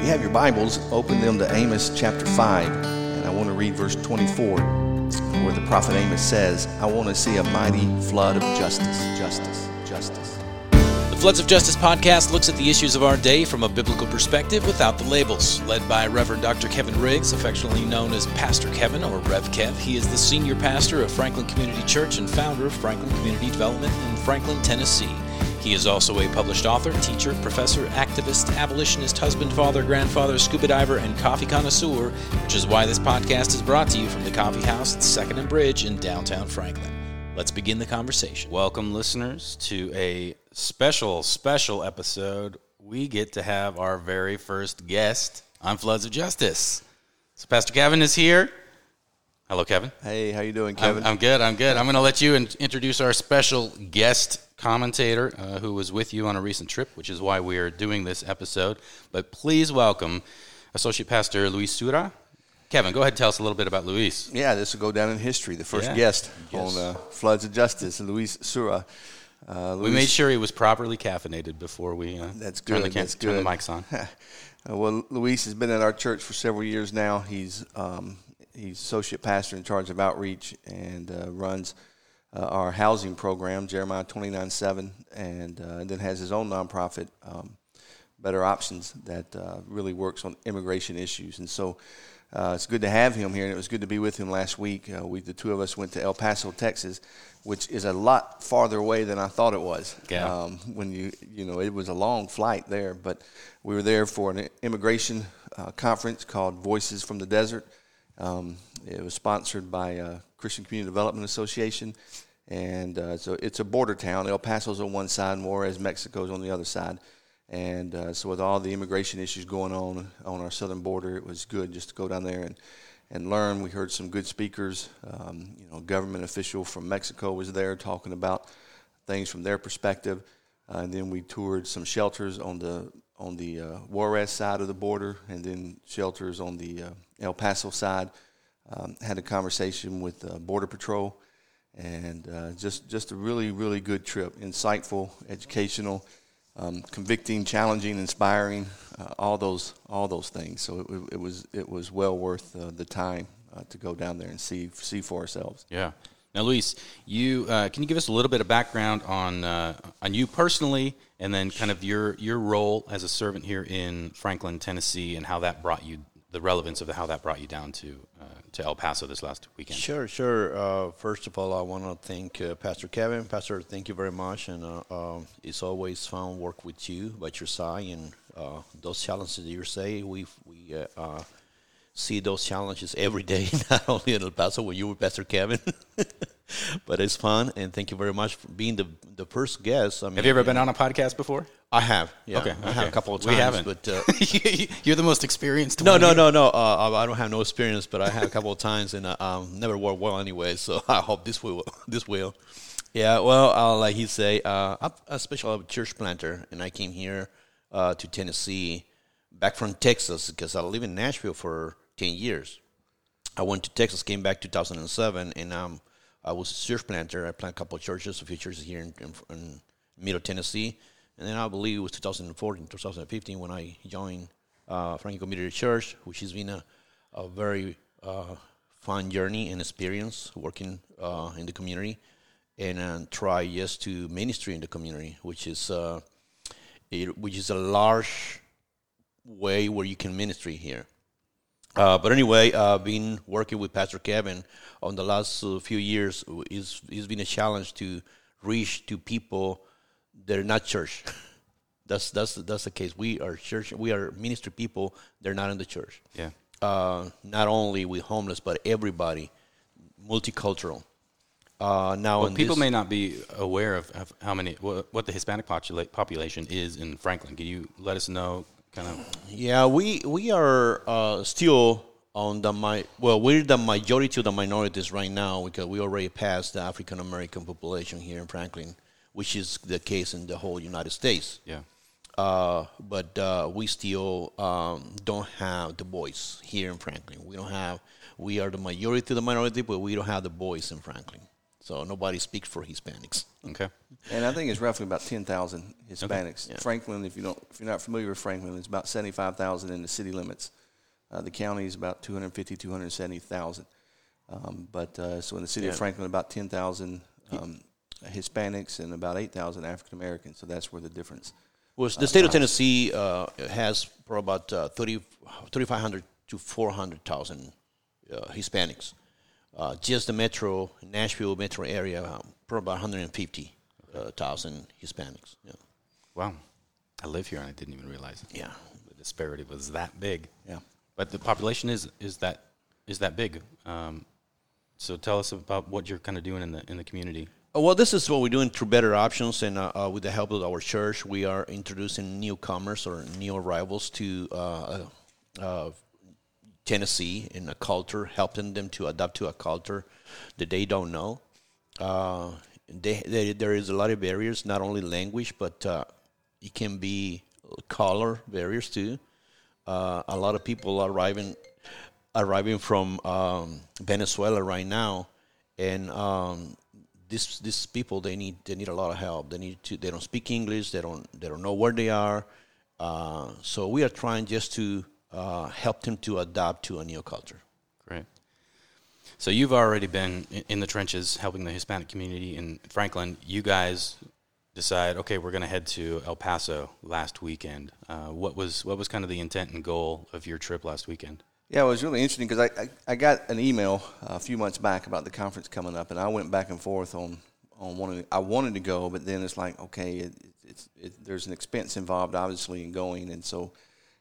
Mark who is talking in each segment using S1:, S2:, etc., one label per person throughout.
S1: you have your Bibles, open them to Amos chapter 5. And I want to read verse 24, where the prophet Amos says, I want to see a mighty flood of justice, justice, justice.
S2: The Floods of Justice podcast looks at the issues of our day from a biblical perspective without the labels. Led by Reverend Dr. Kevin Riggs, affectionately known as Pastor Kevin or Rev Kev, he is the senior pastor of Franklin Community Church and founder of Franklin Community Development in Franklin, Tennessee. He is also a published author, teacher, professor, activist, abolitionist, husband, father, grandfather, scuba diver, and coffee connoisseur, which is why this podcast is brought to you from the coffee house at Second and Bridge in downtown Franklin. Let's begin the conversation.
S3: Welcome, listeners, to a special, special episode. We get to have our very first guest on Floods of Justice. So, Pastor Kevin is here. Hello, Kevin.
S1: Hey, how you doing, Kevin?
S3: I'm, I'm good. I'm good. I'm going to let you in- introduce our special guest commentator uh, who was with you on a recent trip, which is why we are doing this episode. But please welcome Associate Pastor Luis Sura. Kevin, go ahead and tell us a little bit about Luis.
S1: yeah, this will go down in history. The first
S3: Yeah.
S1: guest
S3: Yes.
S1: on uh, Floods of Justice, Luis Sura. Uh,
S3: We made sure he was properly caffeinated before we uh,
S1: That's
S3: turn, the,
S1: good, that's
S3: turn the mics on.
S1: Uh, well, Luis has been at our church for several years now. He's um, he's associate pastor in charge of outreach and uh, runs uh, our housing program, Jeremiah twenty nine seven, and uh, then has his own nonprofit, um, Better Options, that uh, really works on immigration issues. And so uh, it's good to have him here, and it was good to be with him last week. Uh, we the two of us went to El Paso, Texas, which is a lot farther away than I thought it was.
S3: Yeah.
S1: Um, when you you know it was a long flight there, but we were there for an immigration uh, conference called Voices from the Desert. Um, it was sponsored by uh, Christian Community Development Association, and uh, so it's a border town. El Paso's on one side, Juarez, Mexico's on the other side. And uh, so, with all the immigration issues going on on our southern border, it was good just to go down there and, and learn. We heard some good speakers. Um, you know, a government official from Mexico was there talking about things from their perspective. Uh, and then we toured some shelters on the on the uh, Juarez side of the border, and then shelters on the uh, El Paso side. Um, had a conversation with uh, Border Patrol, and uh, just just a really really good trip, insightful, educational, um, convicting, challenging, inspiring, uh, all those all those things. So it, it was it was well worth uh, the time uh, to go down there and see see for ourselves.
S3: Yeah. Now, Luis, you uh, can you give us a little bit of background on on you personally, and then kind of your your role as a servant here in Franklin, Tennessee, and how that brought you the relevance of how that brought you down to uh, to El Paso this last weekend.
S4: Sure, sure. Uh, first of all, I want to thank uh, Pastor Kevin. Pastor, thank you very much, and uh, uh, it's always fun work with you by your side, and uh, those challenges that you say, we we uh, see those challenges every day, not only in El Paso when you were Pastor Kevin, but it's fun, and thank you very much for being the the first guest. I mean,
S3: Have you ever been on a podcast before?
S4: I have. Yeah,
S3: Okay,
S4: I have a couple of times.
S3: We haven't.
S4: but. Uh,
S3: You're the most experienced.
S4: No,
S3: one
S4: no,
S3: here.
S4: no, no. Uh, I don't have no experience, but I had a couple of times and uh, um, never worked well anyway. So I hope this will. This will. Yeah. Well, uh, like he say, uh, I'm a special church planter, and I came here uh, to Tennessee, back from Texas, because I live in Nashville for ten years. I went to Texas, came back 2007, and um, I was a church planter. I planted a couple of churches, a few churches here in, in, in Middle Tennessee, and then I believe it was 2014, 2015 when I joined uh, Franklin Community Church, which has been a, a very uh, fun journey and experience working uh, in the community, and try just to ministry in the community, which is uh, it, which is a large way where you can ministry here. Uh, but anyway, uh, been working with Pastor Kevin on the last uh, few years is it's been a challenge to reach to people that are not church. that's that's that's the case. We are church. We are ministry people. They're not in the church.
S3: Yeah.
S4: Uh, not only with homeless, but everybody, multicultural. Uh, now,
S3: Well, people
S4: this-
S3: may not be aware of, of how many what, what the Hispanic popula- population is in Franklin. Can you let us know, kind of?
S4: Yeah, we we are uh, still on the my well, we're the majority of the minorities right now because we already passed the African American population here in Franklin, which is the case in the whole United States.
S3: Yeah.
S4: Uh, but uh, we still um, don't have the voice here in Franklin. We don't have. We are the majority of the minority, but we don't have the voice in Franklin. So nobody speaks for Hispanics.
S3: Okay.
S1: And I think it's roughly about ten thousand Hispanics.
S4: Yeah.
S1: Franklin, if you don't, if you're not familiar with Franklin, it's about seventy-five thousand in the city limits. Uh, the county is about 250, 270,000. Um, but uh, so in the city of Franklin, about ten thousand um, Hispanics and about eight thousand African Americans. So that's where the difference.
S4: Well, the state of Tennessee uh, has for about uh, 30 3,500 to 400,000 uh, Hispanics. Uh, just the metro, Nashville metro area, um, about 150,000 Hispanics. Yeah.
S3: Wow. I live here and I didn't even realize it.
S4: Yeah.
S3: the disparity was that big.
S1: Yeah.
S3: But the population is is that is that big. Um, so tell us about what you're kind of doing in the in the community.
S4: Uh, Well, this is what we're doing through Better Options, and uh, uh, with the help of our church, we are introducing newcomers or new arrivals to uh, uh, uh, Tennessee in a culture, helping them to adapt to a culture that they don't know. Uh, they, they, there is a lot of barriers, not only language, but uh, it can be color barriers too. Uh, a lot of people are arriving arriving from um, Venezuela right now, and um, these these people they need they need a lot of help. They need to they don't speak English. They don't they don't know where they are. Uh, so we are trying just to uh, help them to adapt to a new culture.
S3: Great. So you've already been in the trenches helping the Hispanic community in Franklin. You guys decide, okay, we're going to head to El Paso last weekend. Uh, what was what was kind of the intent and goal of your trip last weekend?
S1: Yeah, it was really interesting because I, I, I got an email uh, a few months back about the conference coming up, and I went back and forth on on wanting. I wanted to go, but then it's like, okay, it, it's it, there's an expense involved, obviously, in going, and so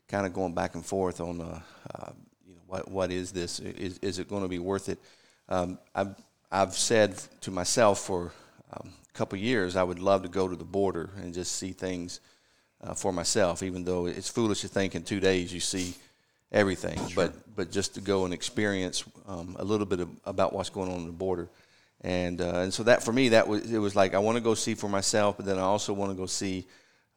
S1: kind of going back and forth on, uh, uh, you know, what what is this? Is is it going to be worth it? Um, I've I've said to myself for um, a couple of years, I would love to go to the border and just see things uh, for myself, even though it's foolish to think in two days you see everything, but but just to go and experience um, a little bit of, about what's going on in the border, and uh, and so that for me that was it was like I want to go see for myself, but then I also want to go see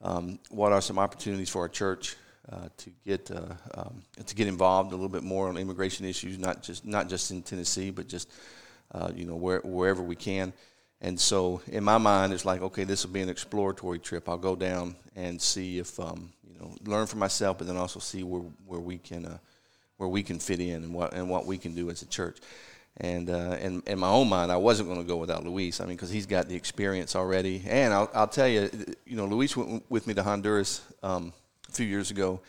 S1: um, what are some opportunities for our church uh, to get uh, um, to get involved a little bit more on immigration issues, not just not just in Tennessee, but just uh, you know where, wherever we can. And so in my mind, it's like, okay, this will be an exploratory trip. I'll go down and see if um, you know learn for myself, but then also see where where we can uh, where we can fit in and what and what we can do as a church. And uh, and in my own mind, I wasn't going to go without Luis. I mean, because he's got the experience already. And I'll I'll tell you, you know, Luis went with me to Honduras um, few years ago,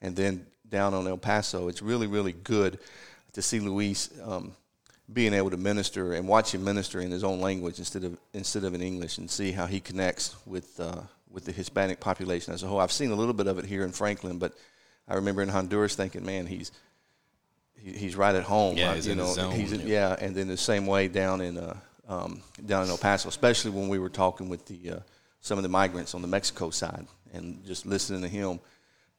S1: and then down on El Paso. It's really really good to see Luis. Um, being able to minister and watch him minister in his own language instead of instead of in English, and see how he connects with uh, with the Hispanic population as a whole. I've seen a little bit of it here in Franklin, but I remember in Honduras thinking, man, he's he, he's right at home.
S3: Yeah,
S1: Uh,
S3: he's
S1: you
S3: in
S1: know,
S3: zone.
S1: he's yeah, and then the same way down in uh, um, down in El Paso, especially when we were talking with the uh, some of the migrants on the Mexico side, and just listening to him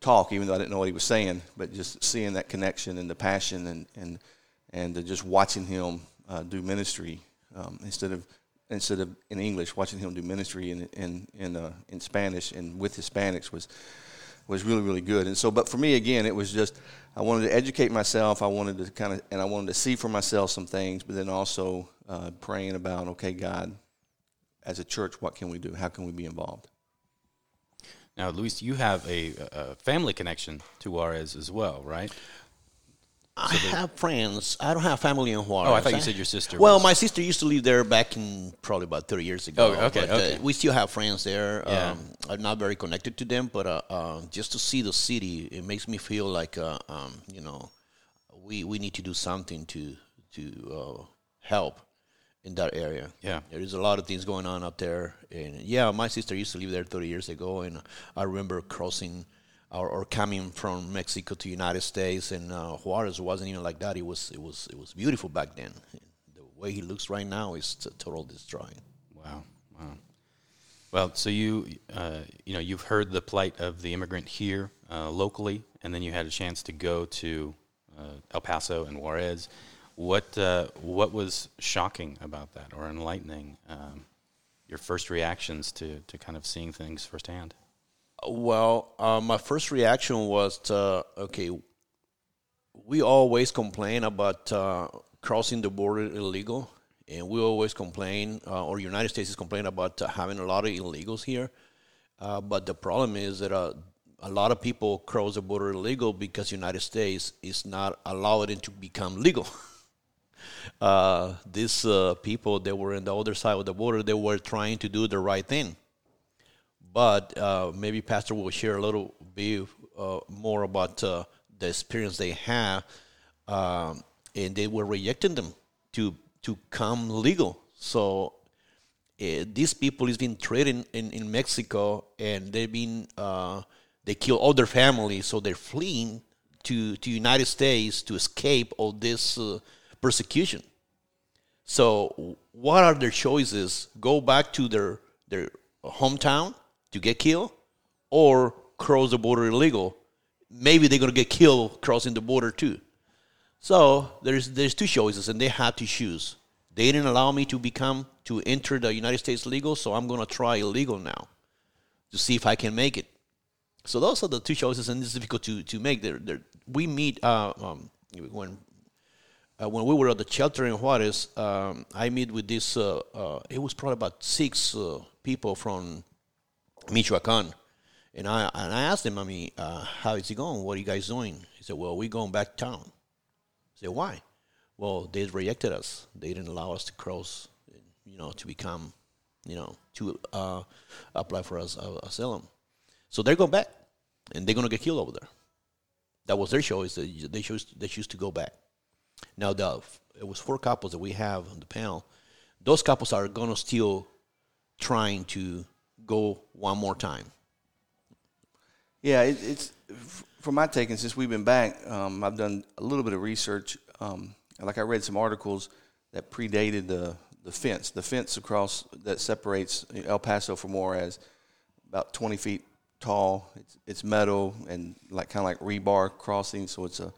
S1: talk, even though I didn't know what he was saying, but just seeing that connection and the passion and and and just watching him uh, do ministry um, instead of instead of in English, watching him do ministry in in in, uh, in Spanish and with Hispanics was was really really good. And so, but for me again, it was just I wanted to educate myself. I wanted to kind of and I wanted to see for myself some things, but then also uh, praying about okay, God, as a church, what can we do? How can we be involved?
S3: Now, Luis, you have a, a family connection to Juarez as well, right?
S4: I have friends. I don't have family in Juarez.
S3: Oh, I thought you said your sister
S4: Well,
S3: was-
S4: my sister used to live there back in probably about 30 years ago.
S3: Oh, okay,
S4: but, uh,
S3: okay.
S4: we still have friends there.
S3: Yeah.
S4: Um, I'm not very connected to them, but uh, uh, just to see the city, it makes me feel like, uh, um, you know, we, we need to do something to to uh, help in that area.
S3: Yeah.
S4: There is a lot of things going on up there. And yeah, my sister used to live there 30 years ago, and I remember crossing or, or coming from Mexico to United States, and uh, Juarez wasn't even like that. It was it was it was beautiful back then. The way he looks right now is t- total destroying.
S3: Wow, wow. Well, so you, uh, you know, you've heard the plight of the immigrant here uh, locally, and then you had a chance to go to uh, El Paso and Juarez. What uh, what was shocking about that, or enlightening? Um, your first reactions to to kind of seeing things firsthand.
S4: Well, uh, my first reaction was to, okay, we always complain about uh, crossing the border illegal, and we always complain, uh, or United States is complaining about having a lot of illegals here. Uh, but the problem is that uh, a lot of people cross the border illegal because United States is not allowing it to become legal. uh, these uh, people that were in the other side of the border, they were trying to do the right thing. But uh, maybe Pastor will share a little bit uh, more about uh, the experience they have, um, and they were rejecting them to to come legal. So uh, these people is being traded in, in Mexico, and they've been uh, they kill all their families, so they're fleeing to to United States to escape all this uh, persecution. So what are their choices? Go back to their their hometown to get killed, or cross the border illegal? Maybe they're gonna get killed crossing the border too. So there's there's two choices, and they have to choose. They didn't allow me to become to enter the United States legal, so I'm gonna try illegal now to see if I can make it. So those are the two choices, and it's difficult to to make. They're, we meet uh, um, when uh, when we were at the shelter in Juarez. Um, I meet with this. Uh, uh it was probably about six uh, people from Michoacan, and I and I asked him, I mean, uh, how is it going? What are you guys doing? He said, Well, we're going back to town. I said, Why? Well, they rejected us. They didn't allow us to cross, you know, to become, you know, to uh, apply for us asylum. So they're going back, and they're gonna get killed over there. That was their choice. They chose they choose to go back. Now the it was four couples that we have on the panel. Those couples are gonna still trying to go one more time.
S1: Yeah, it, it's from my taking since we've been back. Um, I've done a little bit of research. Um, like I read some articles that predated the the fence. The fence across that separates El Paso from Juarez, about 20 feet tall. It's, it's metal and like kind of like rebar crossing. So it's a,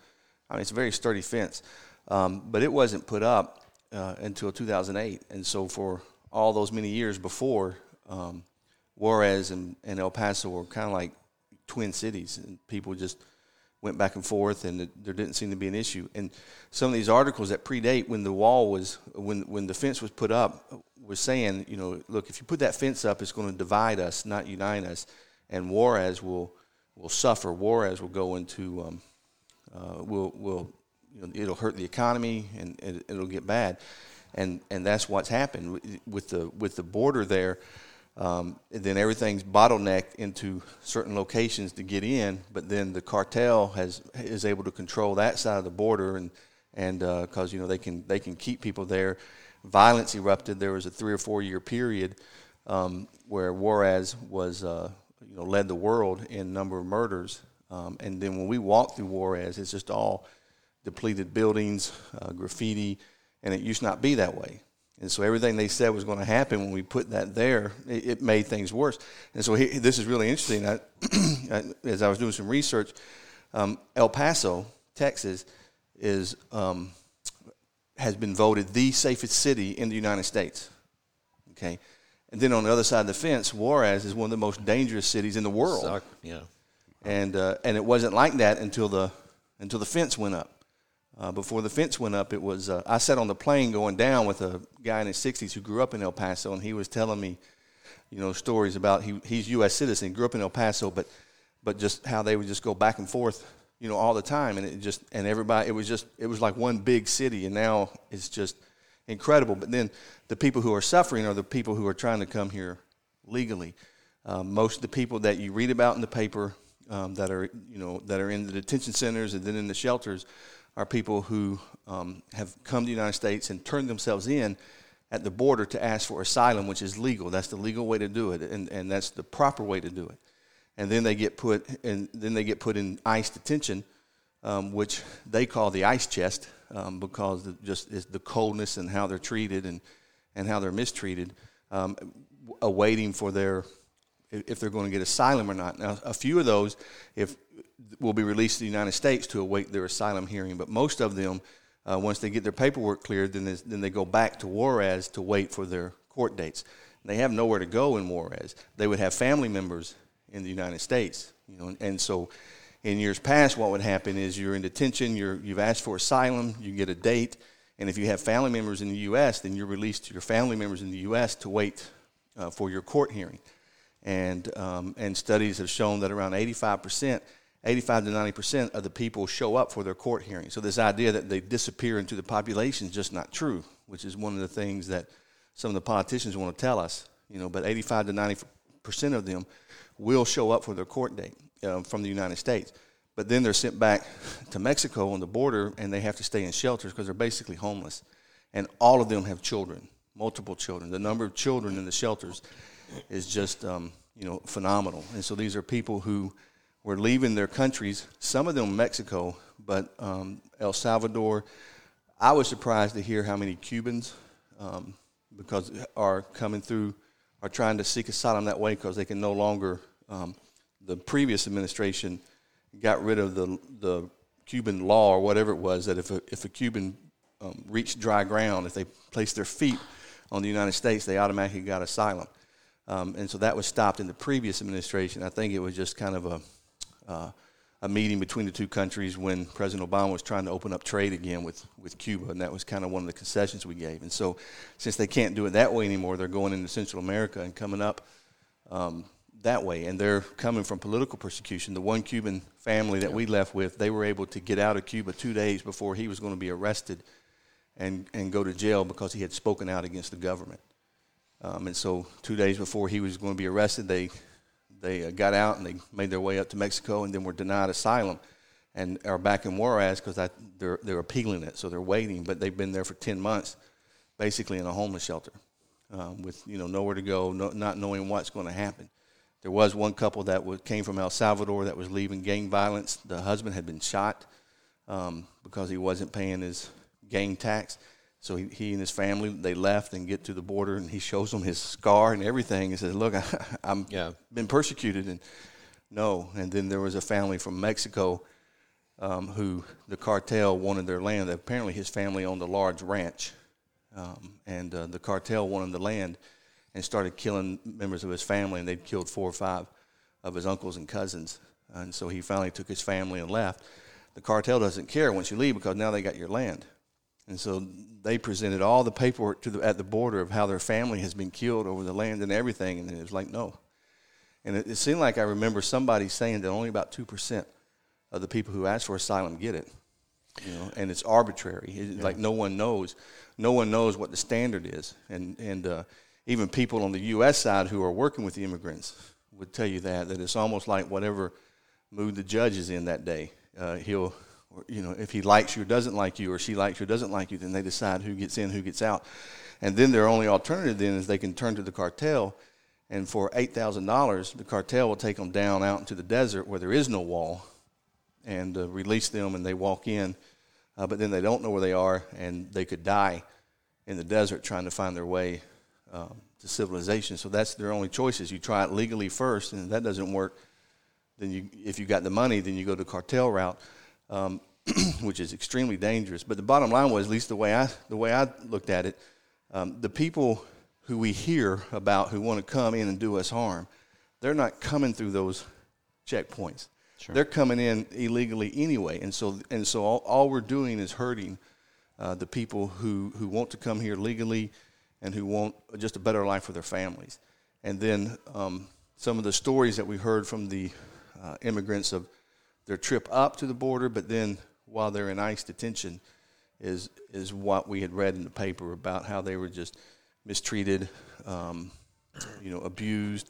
S1: I mean, it's a very sturdy fence. Um, but it wasn't put up uh, until 2008, and so for all those many years before, um, Juarez and, and El Paso were kind of like twin cities, and people just went back and forth, and it, there didn't seem to be an issue. And some of these articles that predate when the wall was when when the fence was put up was saying, you know, look, if you put that fence up, it's going to divide us, not unite us, and Juarez will will suffer. Juarez will go into um, uh, will will you know, it'll hurt the economy and it, it'll get bad, and and that's what's happened with the with the border there. Um, then everything's bottlenecked into certain locations to get in, but then the cartel has is able to control that side of the border, and and because uh, you know they can they can keep people there. Violence erupted. There was a three or four year period um, where Juarez was uh, you know led the world in number of murders, um, and then when we walk through Juarez, it's just all depleted buildings, uh, graffiti, and it used to not be that way. And so everything they said was going to happen when we put that there, it, it made things worse. And so he, this is really interesting. I, as I was doing some research, um, El Paso, Texas, is um, has been voted the safest city in the United States. Okay, and then on the other side of the fence, Juarez is one of the most dangerous cities in the world.
S4: Suck. Yeah,
S1: and uh, and it wasn't like that until the until the fence went up. Uh, before the fence went up, it was uh, I sat on the plane going down with a guy in his 60s who grew up in El Paso, and he was telling me, you know, stories about he, he's U.S. citizen, grew up in El Paso, but but just how they would just go back and forth, you know, all the time, and it just and everybody it was just it was like one big city, and now it's just incredible. But then the people who are suffering are the people who are trying to come here legally. Um, most of the people that you read about in the paper um, that are you know that are in the detention centers and then in the shelters are people who um, have come to the United States and turned themselves in at the border to ask for asylum, which is legal. That's the legal way to do it, and, and that's the proper way to do it. And then they get put and then they get put in ICE detention, um, which they call the ice chest um, because the, just the coldness and how they're treated and and how they're mistreated, um, awaiting for their if they're going to get asylum or not. Now, a few of those, if will be released to the United States to await their asylum hearing. But most of them, uh, once they get their paperwork cleared, then, then they go back to Juarez to wait for their court dates. They have nowhere to go in Juarez. They would have family members in the United States, you know, and, and so in years past, what would happen is you're in detention, you're, you've asked for asylum, you get a date, And if you have family members in the U.S., then you're released to your family members in the U.S. to wait uh, for your court hearing. And, um, and studies have shown that around 85%, 85 to 90% of the people show up for their court hearing. So this idea that they disappear into the population is just not true, which is one of the things that some of the politicians want to tell us. You know, but 85 to 90% of them will show up for their court date uh, from the United States. But then they're sent back to Mexico on the border and they have to stay in shelters because they're basically homeless. And all of them have children, multiple children. The number of children in the shelters is just, um, you know, phenomenal. And so these are people who were leaving their countries, some of them Mexico, but um, El Salvador. I was surprised to hear how many Cubans, um, because are coming through, are trying to seek asylum that way because they can no longer. Um, the previous administration got rid of the the Cuban law or whatever it was that if a, if a Cuban um, reached dry ground, if they placed their feet on the United States, they automatically got asylum. Um, and so that was stopped in the previous administration. I think it was just kind of a uh, a meeting between the two countries when President Obama was trying to open up trade again with, with Cuba, and that was kind of one of the concessions we gave. And so, since they can't do it that way anymore, they're going into Central America and coming up um, that way, and they're coming from political persecution. The one Cuban family that we left with, they were able to get out of Cuba two days before he was going to be arrested and, and go to jail because he had spoken out against the government. Um, and so, two days before he was going to be arrested, they they uh, got out and they made their way up to Mexico and then were denied asylum and are back in Juarez because they're, they're appealing it. So they're waiting, but they've been there for 10 months, basically in a homeless shelter um, with, you know, nowhere to go, no, not knowing what's going to happen. There was one couple that was, came from El Salvador that was leaving gang violence. The husband had been shot um, because he wasn't paying his gang tax. So he, he and his family they left and get to the border, and he shows them his scar and everything. He says, "Look, I, I'm yeah. been persecuted." And no, and then there was a family from Mexico um, who the cartel wanted their land. Apparently, his family owned a large ranch, um, and uh, the cartel wanted the land and started killing members of his family. And they'd killed four or five of his uncles and cousins. And so he finally took his family and left. The cartel doesn't care once you leave because now they got your land. And so they presented all the paperwork to the, at the border of how their family has been killed over the land and everything. And it was like, no. And it, it seemed like I remember somebody saying that only about 2% of the people who ask for asylum get it. You know, and it's arbitrary. It's yeah. Like no one knows. No one knows what the standard is. And, and uh, even people on the U.S. side who are working with the immigrants would tell you that, that it's almost like whatever mood the judge is in that day. Uh, he'll or, you know, if he likes you or doesn't like you, or she likes you or doesn't like you, then they decide who gets in, who gets out. And then their only alternative then is they can turn to the cartel, and for eight thousand dollars, the cartel will take them down out into the desert where there is no wall, and uh, release them, and they walk in, uh, but then they don't know where they are, and they could die in the desert trying to find their way um, to civilization. So that's their only choices. You try it legally first, and if that doesn't work. Then you, if you got the money, then you go the cartel route um, which is extremely dangerous. But the bottom line was, at least the way I, the way I looked at it, um, the people who we hear about who want to come in and do us harm, they're not coming through those checkpoints. Sure. They're coming in illegally anyway, and so and so all, all we're doing is hurting uh, the people who, who want to come here legally and who want just a better life for their families. And then um, some of the stories that we heard from the uh, immigrants of their trip up to the border, but then while they're in ICE detention, is is what we had read in the paper about how they were just mistreated, um, you know, abused.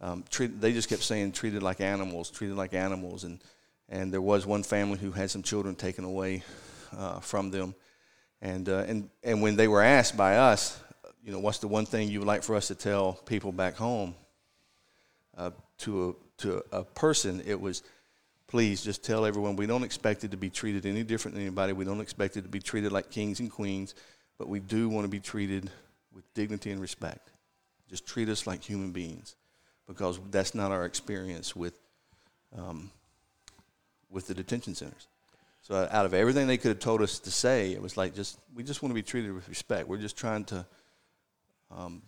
S1: Um, they just kept saying treated like animals, treated like animals, and and there was one family who had some children taken away uh, from them, and uh, and and when they were asked by us, you know, what's the one thing you would like for us to tell people back home? Uh, to a to a person, it was please just tell everyone we don't expect it to be treated any different than anybody. We don't expect it to be treated like kings and queens, but we do want to be treated with dignity and respect. Just treat us like human beings because that's not our experience with, um, with the detention centers. So out of everything they could have told us to say, it was like just we just want to be treated with respect. We're just trying to um,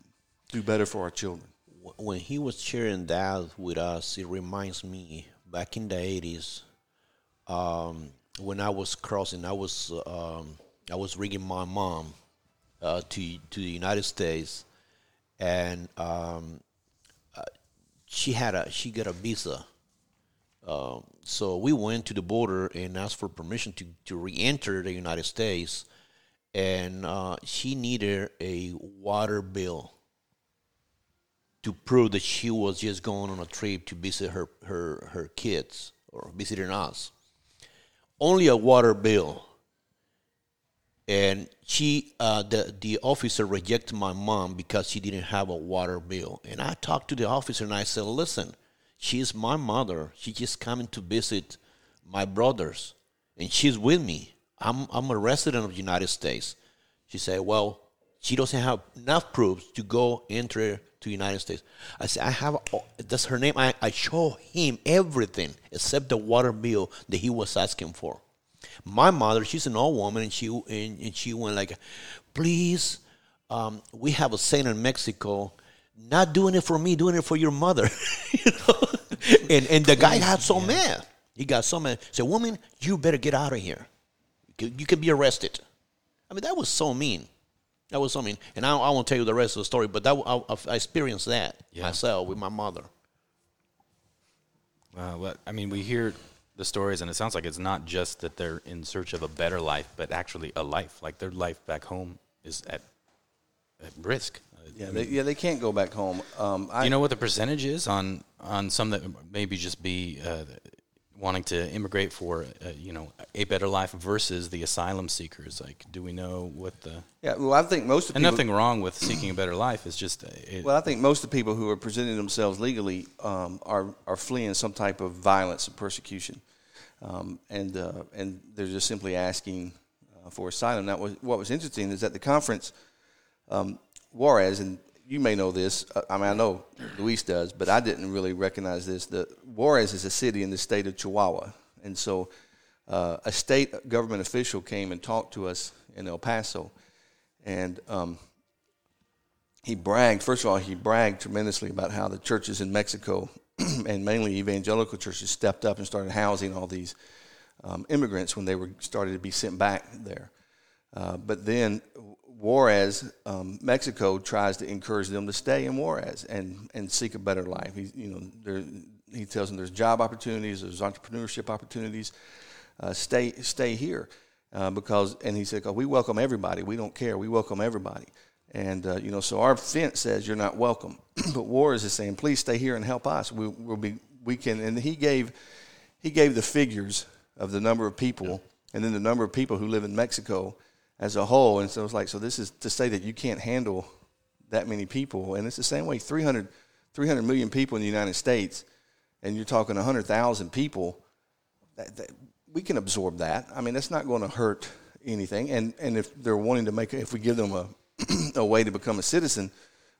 S1: do better for our children.
S4: When he was sharing that with us, it reminds me back in the 80s, um, when I was crossing, I was um, I was bringing my mom uh, to to the United States, and um, uh, she had a she got a visa. Um, so we went to the border and asked for permission to, to re-enter the United States, and uh, she needed a water bill to prove that she was just going on a trip to visit her her her kids or visiting us. Only a water bill. And she uh, the the officer rejected my mom because she didn't have a water bill. And i talked to the officer and i said listen she's my mother. She's just coming to visit my brothers and she's with me. I'm i'm a resident of the united states. She said well she doesn't have enough proofs to go enter to the united states i said i have that's her name i, I show him everything except the water bill that he was asking for my mother, she's an old woman, and she and, and she went like, "Please, um, we have a saint in Mexico, not doing it for me, doing it for your mother." you know, and and the guy got so mad. He got so mad. Said, "Woman, you better get out of here. You can be arrested." I mean, that was so mean. That was so mean. And I, I won't tell you the rest of the story, but that I, I experienced that yeah. myself with my mother.
S3: Uh, well, I mean, we hear the stories, and it sounds like it's not just that they're in search of a better life, but actually a life. Like their life back home is at at risk.
S1: Yeah, they, yeah, they can't go back home. Um,
S3: I, you know what the percentage is on on some that maybe just be uh, wanting to immigrate for uh, you know a better life versus the asylum seekers? Like, do we know what the?
S1: Yeah, well, I think most of
S3: and people, nothing wrong with seeking a better life. It's just uh, it,
S1: well, I think most of the people who are presenting themselves legally um, are are fleeing some type of violence and persecution, um, and uh, and they're just simply asking uh, for asylum. Now, what was interesting is that the conference, um, Juarez, and you may know this. Uh, I mean, I know Luis does, but I didn't really recognize this. The Juarez is a city in the state of Chihuahua, and so uh, a state government official came and talked to us in El Paso, and um, he bragged. First of all, he bragged tremendously about how the churches in Mexico, and mainly evangelical churches, stepped up and started housing all these um, immigrants when they were started to be sent back there. Uh, but then Juarez, um, Mexico tries to encourage them to stay in Juarez and, and seek a better life. He, you know, there, he tells them there's job opportunities, there's entrepreneurship opportunities. Uh, stay, stay here uh, because, and he said, oh, we welcome everybody. We don't care. We welcome everybody. And uh, you know, so our fence says you're not welcome, but Juarez is saying, please stay here and help us. We, will be, we can. And he gave, he gave the figures of the number of people, and then the number of people who live in Mexico as a whole. And so it's like, so this is to say that you can't handle that many people. And it's the same way 300, 300 million people in the United States, and you're talking 100,000 people, that, that, we can absorb that. I mean, that's not going to hurt anything. And, and if they're wanting to make, if we give them a, a way to become a citizen,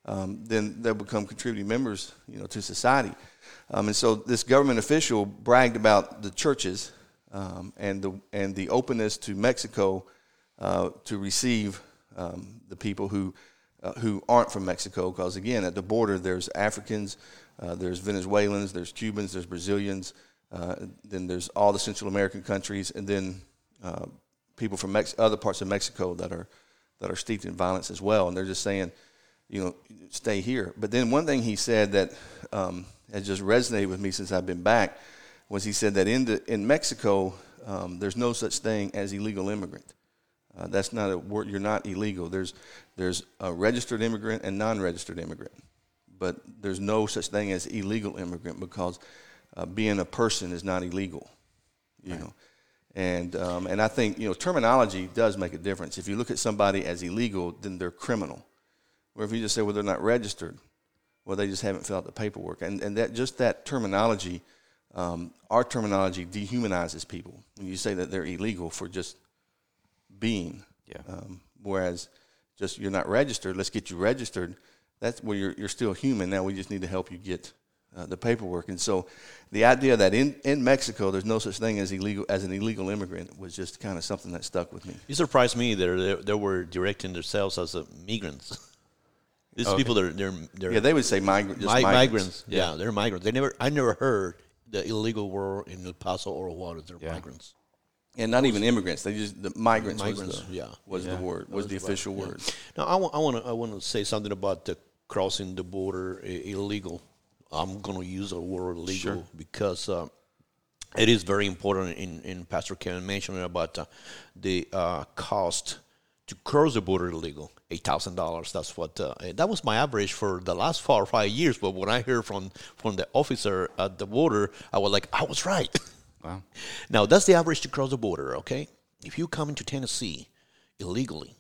S1: um, then they'll become contributing members, you know, to society. Um, and so this government official bragged about the churches um, and the and the openness to Mexico uh, to receive um, the people who uh, who aren't from Mexico. Because again, at the border, there's Africans, uh, there's Venezuelans, there's Cubans, there's Brazilians, uh, then there's all the Central American countries, and then uh, people from Mex- other parts of Mexico that are that are steeped in violence as well. And they're just saying, you know, stay here. But then one thing he said that um, has just resonated with me since I've been back was he said that in the, in Mexico um, there's no such thing as illegal immigrant. Uh, that's not a word. You're not illegal. There's there's a registered immigrant and non-registered immigrant, but there's no such thing as illegal immigrant because uh, being a person is not illegal. You right. know, and um, and I think you know terminology does make a difference. If you look at somebody as illegal, then they're criminal. Or if you just say, well, they're not registered, well, they just haven't filled out the paperwork, and and that just that terminology. Um, our terminology dehumanizes people when you say that they're illegal for just being.
S3: Yeah.
S1: Um, whereas just you're not registered, let's get you registered. That's where you're, you're still human. Now we just need to help you get uh, the paperwork. And so the idea that in, in Mexico there's no such thing as illegal as an illegal immigrant was just kind of something that stuck with me.
S4: You surprised me that they, were directing themselves as migrants. These okay. people, they're, they're, they're
S1: yeah, they would say migrant,
S4: mi- migrants. migrants. Yeah. yeah. they're migrants. They never, I never heard the illegal word in El Paso or Juarez. They're yeah. migrants.
S1: And not even immigrants. They just the migrants,
S4: Migrants,
S1: was the,
S4: yeah.
S1: was
S4: Yeah.
S1: the word was the official word.
S4: Now, I want to I want to say something about the crossing the border illegal. I'm going to use the word illegal because uh, it is very important. In, in Pastor Kevin mentioned about uh, the uh, cost to cross the border illegal, eight thousand dollars. That's what uh, that was my average for the last four or five years. But when I heard from from the officer at the border, I was like, I was right.
S3: Wow.
S4: Now that's the average to cross the border. Okay, if you come into Tennessee illegally,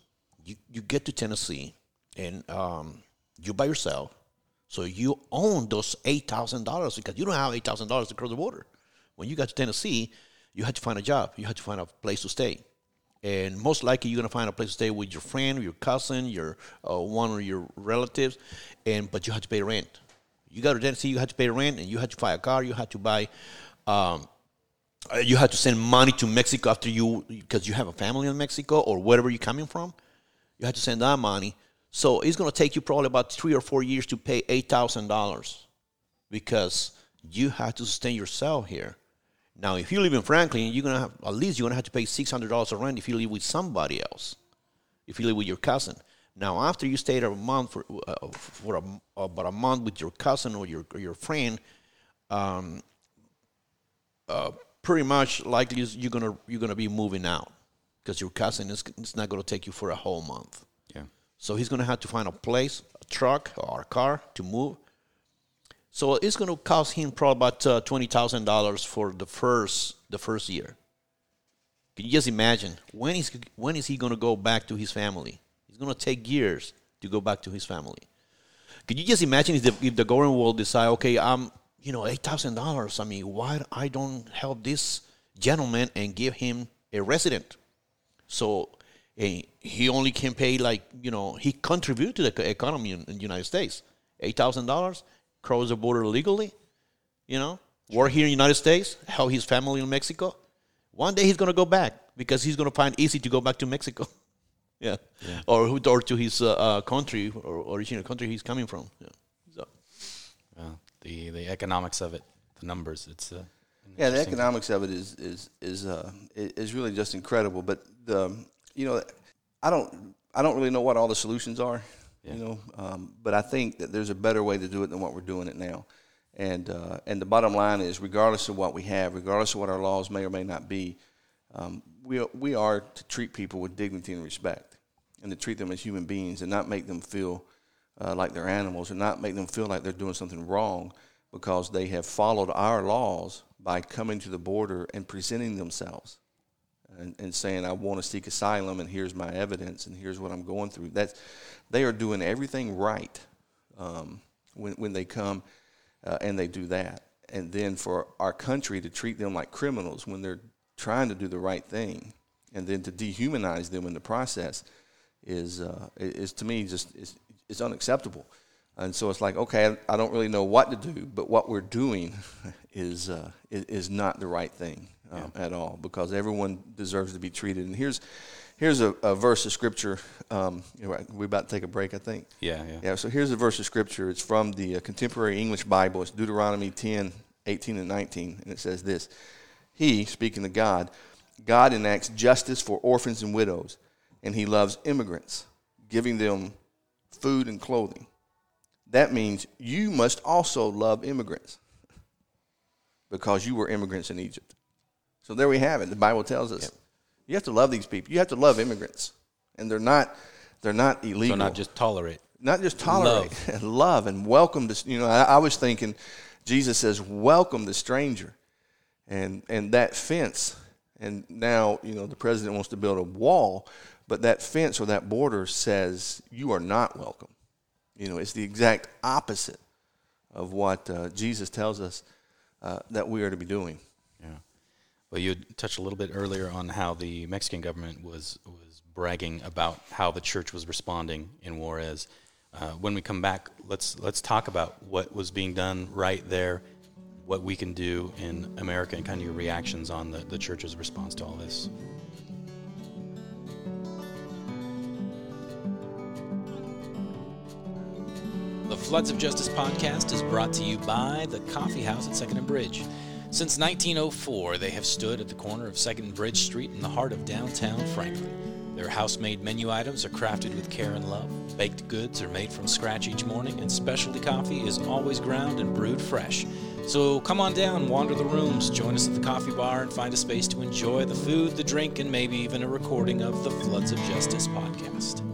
S4: you, you get to Tennessee and um, you're by yourself, so you own those eight thousand dollars because you don't have eight thousand dollars to cross the border. When you got to Tennessee, you had to find a job. You had to find a place to stay, and most likely you're gonna find a place to stay with your friend, your cousin, your uh, one of your relatives, and but you had to pay rent. You got to Tennessee, you had to pay rent, and you had to buy a car. You had to buy. Um, you had to send money to Mexico after you because you have a family in Mexico or wherever you're coming from. You had to send that money. So it's going to take you probably about three or four years to pay eight thousand dollars because you have to sustain yourself here. Now, if you live in Franklin, you're gonna have at least you're gonna have to pay six hundred dollars a rent if you live with somebody else. If you live with your cousin. Now, after you stayed a month for uh, for a, about a month with your cousin or your or your friend, um, uh, pretty much likely you're gonna you're gonna be moving out because your cousin is it's not gonna take you for a whole month.
S3: Yeah.
S4: So he's gonna have to find a place, a truck or a car to move. So it's gonna cost him probably about uh, twenty thousand dollars for the first the first year. Can you just imagine when is when is he gonna go back to his family? It's gonna take years to go back to his family. Can you just imagine if the, if the government will decide, okay, I'm, you know, eight thousand dollars. I mean, why I don't help this gentleman and give him a resident? So eh, he only can pay like you know he contribute to the economy in, in the United States. Eight thousand dollars cross the border legally, you know, work here in the United States, help his family in Mexico. One day he's gonna go back because he's gonna find easy to go back to Mexico. yeah. or who- or to his uh, uh, country or original country he's coming from. Yeah.
S3: The the economics of it, the numbers. It's uh,
S1: Yeah, the economics of it is is is uh, is really just incredible. But the you know, I don't I don't really know what all the solutions are. You know, um, but I think that there's a better way to do it than what we're doing it now. And uh, and the bottom line is, regardless of what we have, regardless of what our laws may or may not be, um, we we are to treat people with dignity and respect, and to treat them as human beings, and not make them feel uh, like they're animals, and not make them feel like they're doing something wrong because they have followed our laws by coming to the border and presenting themselves and, and saying, "I want to seek asylum, and here's my evidence, and here's what I'm going through." That's they are doing everything right um, when when they come uh, and they do that, and then for our country to treat them like criminals when they're trying to do the right thing, and then to dehumanize them in the process is uh, is to me just is is unacceptable. And so it's like, okay, I, don't really know what to do, but what we're doing is uh, is, is not the right thing um, at all because everyone deserves to be treated. And here's here's a, a verse of scripture. Um, we're about to take a break, I think.
S3: Yeah, yeah.
S1: Yeah, so here's a verse of scripture. It's from the uh, Contemporary English Bible. It's Deuteronomy 10, 18, and 19. And it says this He, speaking to God, God enacts justice for orphans and widows, and He loves immigrants, giving them food and clothing. That means you must also love immigrants because you were immigrants in Egypt. So there we have it. The Bible tells us you have to love these people. You have to love immigrants, and they're not they're not illegal
S3: So not just tolerate.
S1: not just tolerate, love, and welcome to. You know, I, I was thinking, Jesus says, "Welcome the stranger," and and that fence. And now, you know, the president wants to build a wall, but that fence or that border says you are not welcome. You know, it's the exact opposite of what uh, Jesus tells us uh, that we are to be doing.
S3: Yeah. Well, you touched a little bit earlier on how the Mexican government was was bragging about how the church was responding in Juarez. Uh, when we come back, let's let's talk about what was being done right there, what we can do in America, and kind of your reactions on the, the church's response to all this.
S2: The Floods of Justice podcast is brought to you by the Coffee House at Second and Bridge. Since 1904, they have stood at the corner of 2nd and Bridge Street in the heart of downtown Franklin. Their house made menu items are crafted with care and love. Baked goods are made from scratch each morning, and specialty coffee is always ground and brewed fresh. So come on down, wander the rooms, join us at the coffee bar, and find a space to enjoy the food, the drink, and maybe even a recording of the Floods of Justice podcast.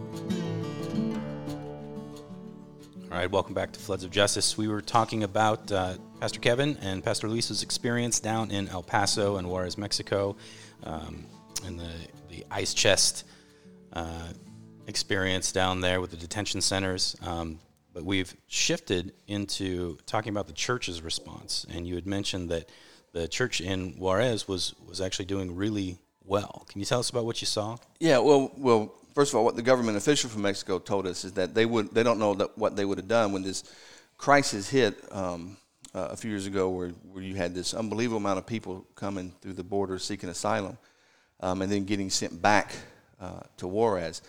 S3: All right, welcome back to Floods of Justice. We were talking about uh, Pastor Kevin and Pastor Luis's experience down in El Paso and Juarez, Mexico, um, and the, the ice chest uh, experience down there with the detention centers. Um, but we've shifted into talking about the church's response. And you had mentioned that the church in Juarez was, was actually doing really well. Can you tell us about what you saw?
S1: Yeah, well, well, first of all, what the government official from Mexico told us is that they would they don't know that what they would have done when this crisis hit um, uh, a few years ago, where where you had this unbelievable amount of people coming through the border seeking asylum, um, and then getting sent back uh, to Juarez.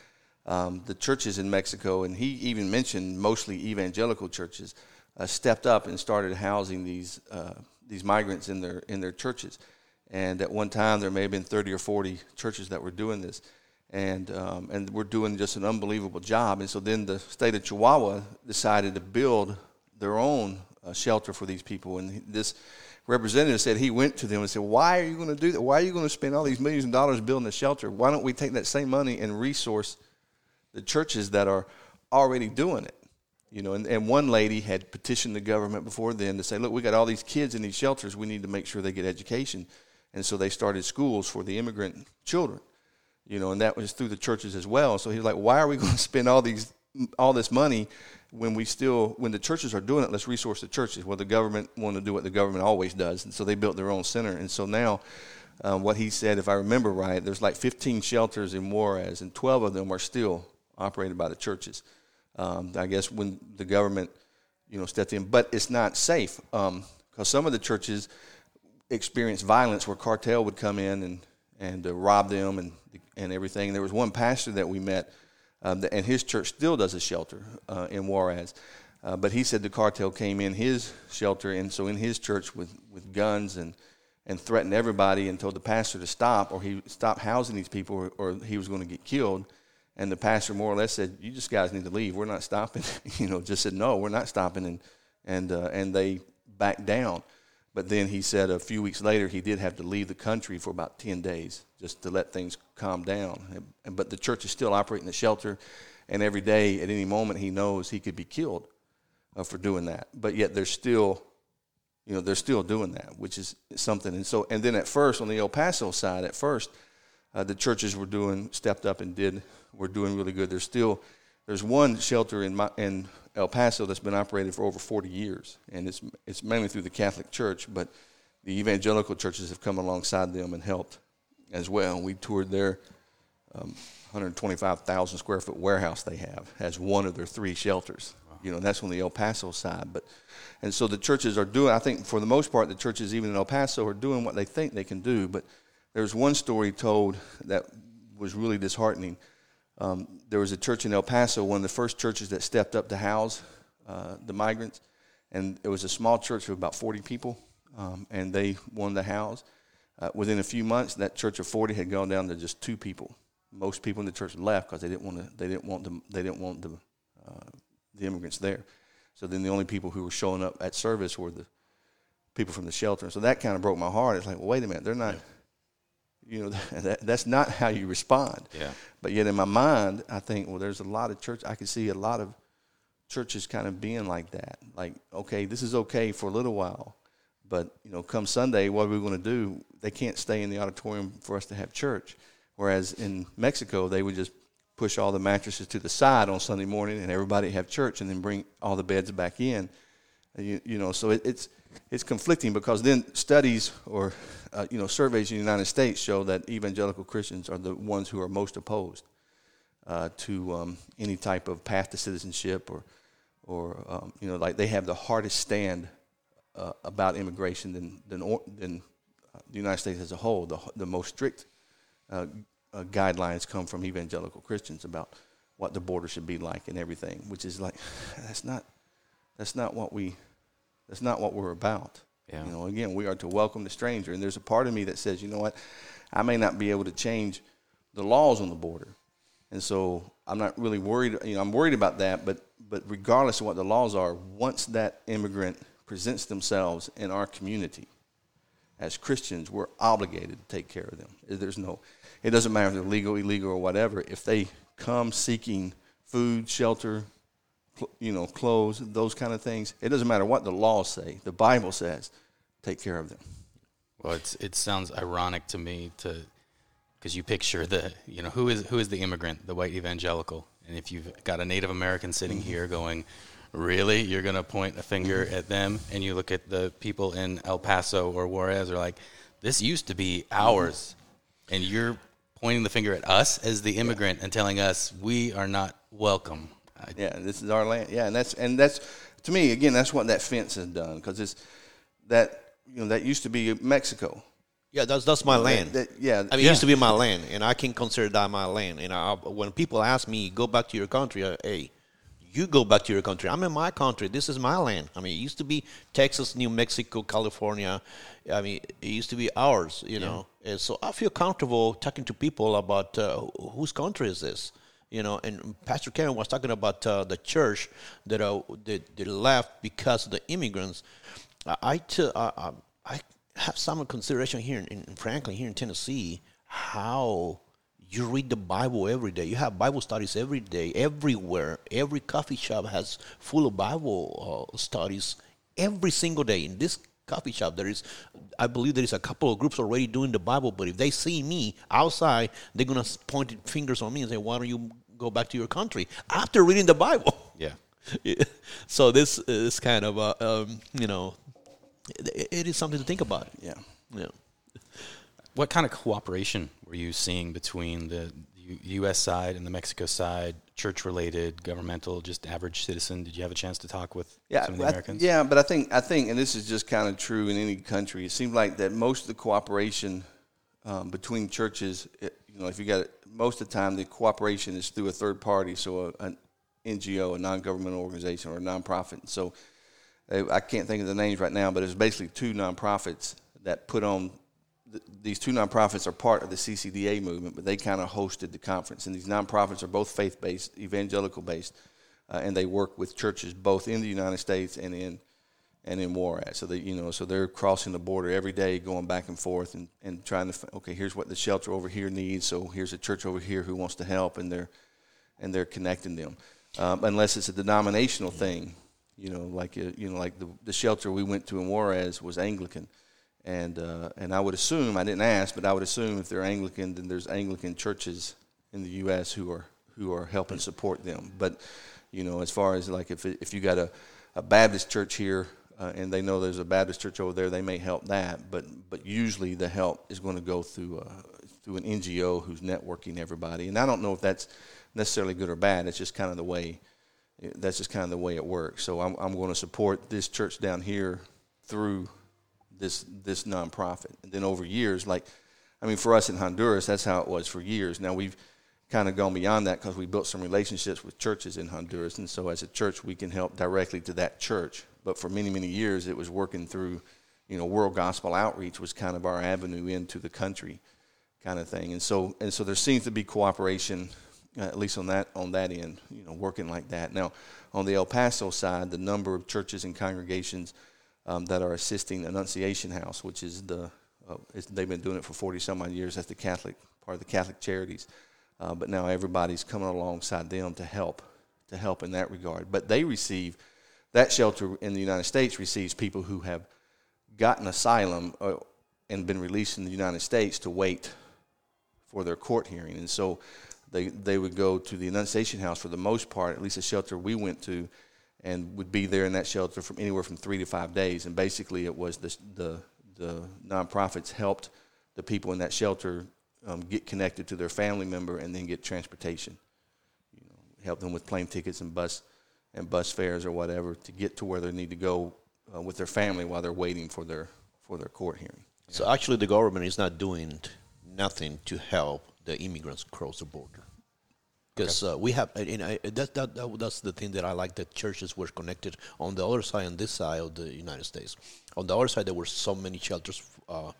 S1: Um, the churches in Mexico, and he even mentioned mostly evangelical churches, uh, stepped up and started housing these uh, these migrants in their in their churches. And at one time, there may have been 30 or 40 churches that were doing this. And, um, and we're doing just an unbelievable job. And so then the state of Chihuahua decided to build their own uh, shelter for these people. And this representative said he went to them and said, Why are you going to do that? Why are you going to spend all these millions of dollars building a shelter? Why don't we take that same money and resource the churches that are already doing it? You know, and, and one lady had petitioned the government before then to say, Look, we got all these kids in these shelters. We need to make sure they get education. And so they started schools for the immigrant children, you know, and that was through the churches as well. So he's like, why are we going to spend all these all this money when we still when the churches are doing it? Let's resource the churches. Well, the government wanted to do what the government always does, and so they built their own center. And so now, um, what he said, if I remember right, there's like 15 shelters in Juarez, and 12 of them are still operated by the churches. Um, I guess when the government, you know, stepped in, but it's not safe because um, some of the churches experienced violence where cartel would come in and and uh, rob them and and everything. And there was one pastor that we met, um, and his church still does a shelter uh, in Juarez. Uh, but he said the cartel came in his shelter, and so in his church with, with guns and, and threatened everybody and told the pastor to stop, or he stopped housing these people, or, or he was going to get killed. And the pastor more or less said, "You just guys need to leave. We're not stopping." you know, just said, "No, we're not stopping," and and uh, and they backed down. But then he said a few weeks later he did have to leave the country for about 10 days just to let things calm down. But the church is still operating the shelter, and every day, at any moment, he knows he could be killed uh, for doing that. But yet they're still, you know, they're still doing that, which is something. And so, and then at first, on the El Paso side, at first, uh, the churches were doing, stepped up and did, were doing really good. There's still, there's one shelter in, my, in El Paso that's been operated for over 40 years, and it's, it's mainly through the Catholic Church, but the evangelical churches have come alongside them and helped as well. We toured their um, 125,000 square foot warehouse they have as one of their three shelters. Wow. You know, that's on the El Paso side. But and so the churches are doing. I think for the most part, the churches even in El Paso are doing what they think they can do. But there's one story told that was really disheartening. Um, there was a church in El Paso, one of the first churches that stepped up to house uh, the migrants, and it was a small church of about 40 people, um, and they wanted to house. Uh, within a few months, that church of 40 had gone down to just two people. Most people in the church left because they didn't want to. They didn't want the. They didn't want the uh, the immigrants there. So then the only people who were showing up at service were the people from the shelter. So that kind of broke my heart. It's like, well, wait a minute, they're not. You know that, that's not how you respond
S3: yeah
S1: but yet in my mind i think well there's a lot of church i can see a lot of churches kind of being like that like okay this is okay for a little while but you know come sunday what are we going to do? They can't stay in the auditorium for us to have church. Whereas in mexico they would just push all the mattresses to the side on sunday morning and everybody have church and then bring all the beds back in. You, you know so it, it's it's conflicting because then studies or uh, you know surveys in the United States show that evangelical Christians are the ones who are most opposed uh, to um, any type of path to citizenship or or um, you know like they have the hardest stand uh, about immigration than than, than uh, the United States as a whole. The the most strict uh, uh, guidelines come from evangelical Christians about what the border should be like and everything, which is like that's not that's not what we that's not what we're about.
S3: Yeah.
S1: You know, again, we are to welcome the stranger, and there's a part of me that says, you know what, I may not be able to change the laws on the border, and so I'm not really worried. You know, I'm worried about that, but but regardless of what the laws are, once that immigrant presents themselves in our community, as Christians, we're obligated to take care of them. There's no, it doesn't matter if they're legal, illegal, or whatever. If they come seeking food, shelter, you know, clothes, those kind of things, it doesn't matter what the laws say. The Bible says, take care of them.
S3: Well, it's it sounds ironic to me to because you picture the you know who is who is the immigrant, the white evangelical, and if you've got a Native American sitting mm-hmm. here going, really, you're going to point a finger at them, and you look at the people in El Paso or Juarez, are like, this used to be ours, and you're pointing the finger at us as the immigrant and telling us we are not welcome.
S1: Yeah, this is our land. Yeah, and that's and that's to me again. That's what that fence has done because it's that you know that used to be Mexico.
S4: Yeah, that's that's my land.
S1: that- yeah.
S4: I mean, it used to be my land, and I can consider that my land. And I, when people ask me, "Go back to your country," I, hey, you go back to your country. I'm in my country. This is my land. I mean, it used to be Texas, New Mexico, California. I mean, it used to be ours. You know, and so I feel comfortable talking to people about uh, whose country is this. You know, and Pastor Kevin was talking about uh, the church that, uh, that that left because of the immigrants. I I, t- I, I- I have some consideration here in, in Franklin, here in Tennessee, how you read the Bible every day. You have Bible studies every day, everywhere. Every coffee shop has full of Bible uh, studies every single day. In this coffee shop, there is, I believe, there is a couple of groups already doing the Bible. But if they see me outside, they're gonna point fingers on me and say, "Why don't you go back to your country after reading the Bible?"
S3: yeah.
S4: so this is kind of a, um, you know, it, it is something to think about.
S1: yeah.
S4: Yeah.
S3: What kind of cooperation were you seeing between the U.S. side and the Mexico side, church-related, governmental, just average citizen? Did you have a chance to talk with
S1: Yeah,
S3: some of the
S1: I-
S3: Americans?
S1: yeah, but I think I think, and this is just kind of true in any country. It seems like that most of the cooperation um, between churches, it, you know, if you got it, most of the time the cooperation is through a third party, so a, an NGO, a non-governmental organization, or a nonprofit. So uh, I can't think of the names right now, but it's basically two nonprofits that put on. Th- These two nonprofits are part of the CCDA movement, but they kind of hosted the conference. And these nonprofits are both faith-based, evangelical-based, uh, and they work with churches both in the United States and in and in Juarez. So they, you know, so they're crossing the border every day, going back and forth, and, and trying to. Okay, here's what the shelter over here needs. So here's a church over here who wants to help, and they're and they're connecting them. Um, unless it's a denominational thing, you know, like uh, you know, like the the shelter we went to in Juarez was Anglican. And uh, and I would assume I didn't ask, but I would assume if they're Anglican, then there's Anglican churches in the U.S. who are who are helping support them. But you know, as far as like if if you got a, a Baptist church here uh, and they know there's a Baptist church over there, they may help that. But but usually the help is going to go through uh, through an NGO who's networking everybody. And I don't know if that's necessarily good or bad. It's just kind of the way. That's just kind of the way it works. So I'm I'm going to support this church down here through this this nonprofit. And then over years, like I mean, for us in Honduras, that's how it was for years. Now we've kind of gone beyond that because we built some relationships with churches in Honduras, and so as a church, we can help directly to that church. But for many many years, it was working through, you know, World Gospel Outreach was kind of our avenue into the country, kind of thing. And so and so there seems to be cooperation. Uh, at least on that on that end, you know, working like that. Now, on the El Paso side, the number of churches and congregations um, that are assisting Annunciation House, which is the uh, they've been doing it for forty some odd years. That's the Catholic part of the Catholic Charities, uh, but now everybody's coming alongside them to help to help in that regard. But they receive that shelter in the United States receives people who have gotten asylum uh, and been released in the United States to wait for their court hearing, and so they they would go to the Annunciation House for the most part, at least the shelter we went to, and would be there in that shelter from anywhere from three to five days. And basically, it was the the, the nonprofits helped the people in that shelter um, get connected to their family member and then get transportation. You know, help them with plane tickets and bus and bus fares or whatever to get to where they need to go uh, with their family while they're waiting for their for their court hearing.
S4: So actually, the government is not doing nothing to help the immigrants cross the border. Because uh, we have, and I, that, that, that, that's the thing that I like that churches were connected on the other side, on this side of the United States. On the other side, there were so many shelters, uh,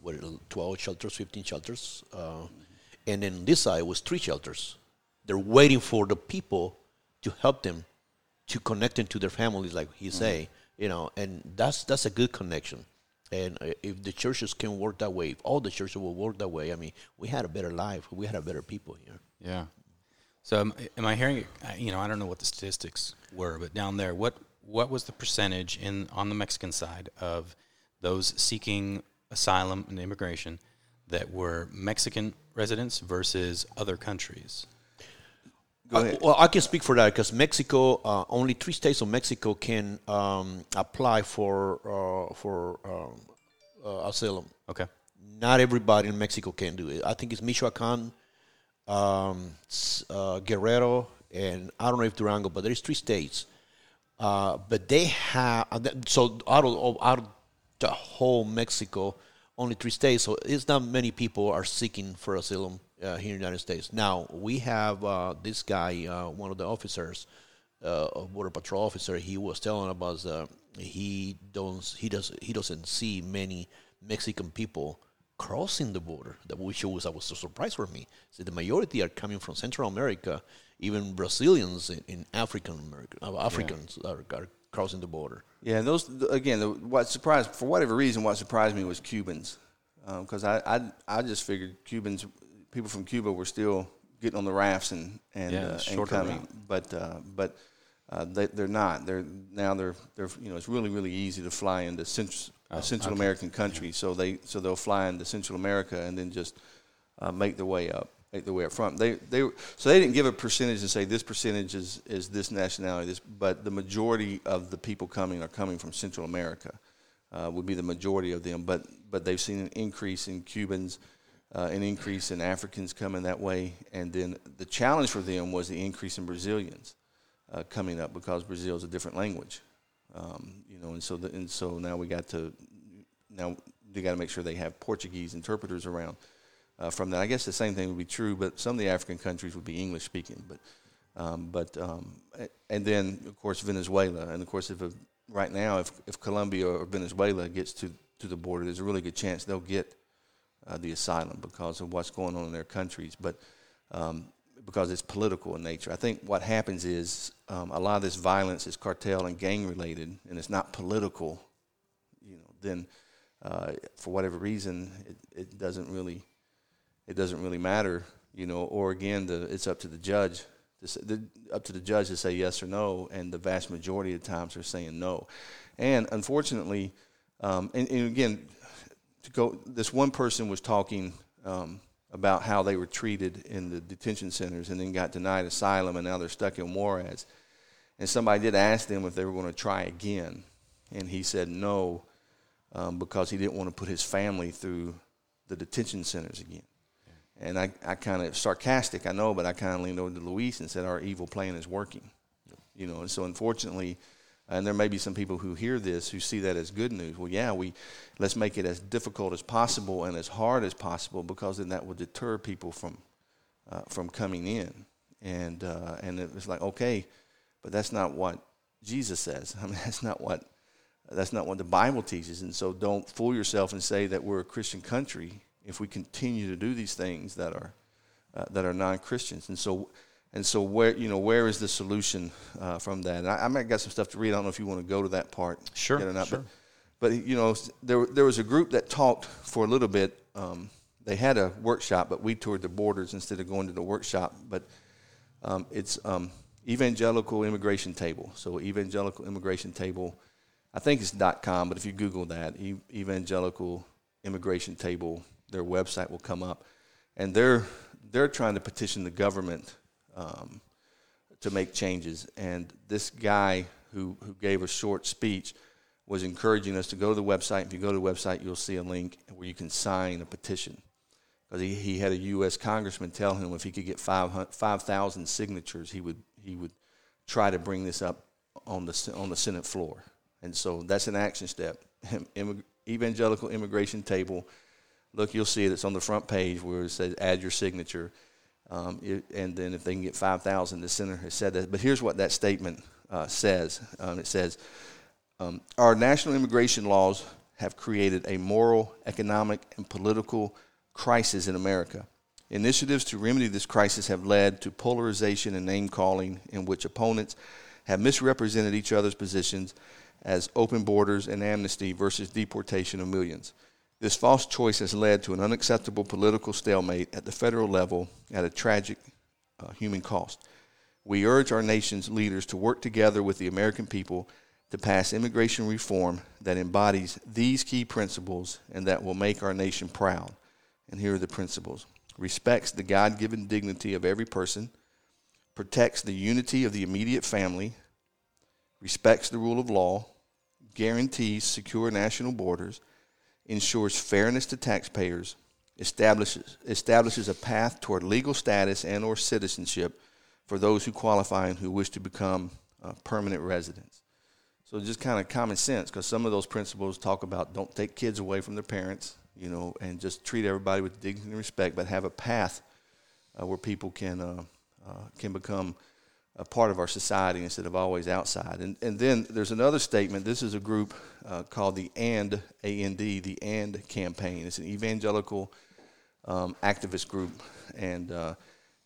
S4: what, 12 shelters, 15 shelters. Uh, and then this side was three shelters. They're waiting for the people to help them to connect them to their families, like he say, you know, and that's that's a good connection. And uh, if the churches can work that way, if all the churches will work that way, I mean, we had a better life. We had a better people here.
S3: Yeah. So am, am I hearing? You know, I don't know what the statistics were, but down there, what what was the percentage in on the Mexican side of those seeking asylum and immigration that were Mexican residents versus other countries?
S1: Go
S4: Uh,
S1: ahead.
S4: well, I can speak for that because Mexico, uh, only three states of Mexico can um, apply for uh, for um, uh, asylum.
S3: Okay.
S4: Not everybody in Mexico can do it. I think it's Michoacan, um, uh, Guerrero, and I don't know if Durango, but there's three states. Uh, but they have uh, so out of out of the whole Mexico, only three states. So it's not many people are seeking for asylum uh, here in the United States. Now we have uh, this guy, uh, one of the officers, a border patrol officer. He was telling about he don't he does he doesn't see many Mexican people crossing the border. That which was I was a surprise for me. So the majority are coming from Central America. Even Brazilians in, in African America, uh, Africans are, are crossing the border.
S1: Yeah, and those th- again. The, what surprised for whatever reason, what surprised me was Cubans, because I, I I just figured Cubans, people from Cuba were still getting on the rafts and and,
S3: Yeah,
S1: uh, and coming,
S3: route.
S1: but uh, but uh, they, they're not. They're now they're they're you know it's really really easy to fly into Central,
S3: Oh,
S1: uh, Central American countries. So they so they'll fly into Central America and then just uh, make their way up, make their way up front. They they so they didn't give a percentage and say this percentage is is this nationality. This, but the majority of the people coming are coming from Central America. Uh, would be the majority of them, but but they've seen an increase in Cubans, uh, an increase in Africans coming that way, and then the challenge for them was the increase in Brazilians uh, coming up because Brazil is a different language, um, you know, and so the, and so now we got to now they got to make sure they have Portuguese interpreters around uh, from that. I guess the same thing would be true, but some of the African countries would be English speaking, but um, but um, and then of course Venezuela, and of course if a, right now if if Colombia or Venezuela gets to to the border, there's a really good chance they'll get uh, the asylum because of what's going on in their countries, but um, because it's political in nature. I think what happens is um, a lot of this violence is cartel and gang related, and it's not political. You know, then uh, for whatever reason, it, it doesn't really it doesn't really matter. You know, or again, the, it's up to the judge. To say, the, up to the judge to say yes or no, and the vast majority of the times they're saying no. And unfortunately, um, and, and again, to go, this one person was talking um, about how they were treated in the detention centers and then got denied asylum and now they're stuck in Juarez. And somebody did ask them if they were going to try again. And he said no um, because he didn't want to put his family through the detention centers again. And I, I kind of sarcastic, I know, but I kind of leaned over to Luis and said, Our evil plan is working. You know, and so unfortunately, and there may be some people who hear this who see that as good news. Well, yeah, we let's make it as difficult as possible and as hard as possible because then that will deter people from uh, from coming in. And uh, and it was like okay, but that's not what Jesus says. I mean, that's not what that's not what the Bible teaches. And so, don't fool yourself and say that we're a Christian country if we continue to do these things that are uh, that are non-Christians. And so, and so, where you know where is the solution uh, from that? And I, I might got some stuff to read. I don't know if you want to go to that part,
S3: Sure,
S1: or not.
S3: sure.
S1: But, but you know, there there was a group that talked for a little bit. Um, they had a workshop, but we toured the borders instead of going to the workshop. But um, it's um, Evangelical Immigration Table. So Evangelical Immigration Table, I think it's .com, but if you Google that, e- Evangelical Immigration Table, their website will come up, and they're they're trying to petition the government um, to make changes. And this guy who who gave a short speech was encouraging us to go to the website. If you go to the website, you'll see a link where you can sign a petition because he, he had a U.S. congressman tell him if he could get 5,000 5,000 signatures, he would he would try to bring this up on the on the Senate floor. And so that's an action step. Evangelical immigration table. Look, you'll see it. It's on the front page where it says add your signature. Um, it, and then if they can get 5,000, the center has said that. But here's what that statement uh, says um, it says, um, Our national immigration laws have created a moral, economic, and political crisis in America. Initiatives to remedy this crisis have led to polarization and name calling, in which opponents have misrepresented each other's positions as open borders and amnesty versus deportation of millions. This false choice has led to an unacceptable political stalemate at the federal level at a tragic uh, human cost. We urge our nation's leaders to work together with the American people to pass immigration reform that embodies these key principles and that will make our nation proud. And here are the principles respects the God given dignity of every person, protects the unity of the immediate family, respects the rule of law, guarantees secure national borders, ensures fairness to taxpayers, establishes, establishes a path toward legal status and or citizenship for those who qualify and who wish to become uh, permanent residents. So just kind of common sense, because some of those principles talk about don't take kids away from their parents, you know, and just treat everybody with dignity and respect, but have a path uh, where people can uh, uh can become a part of our society instead of always outside. And, and then there's another statement. This is a group uh, called the AND, A-N-D, the AND campaign. It's an evangelical um, activist group. And uh,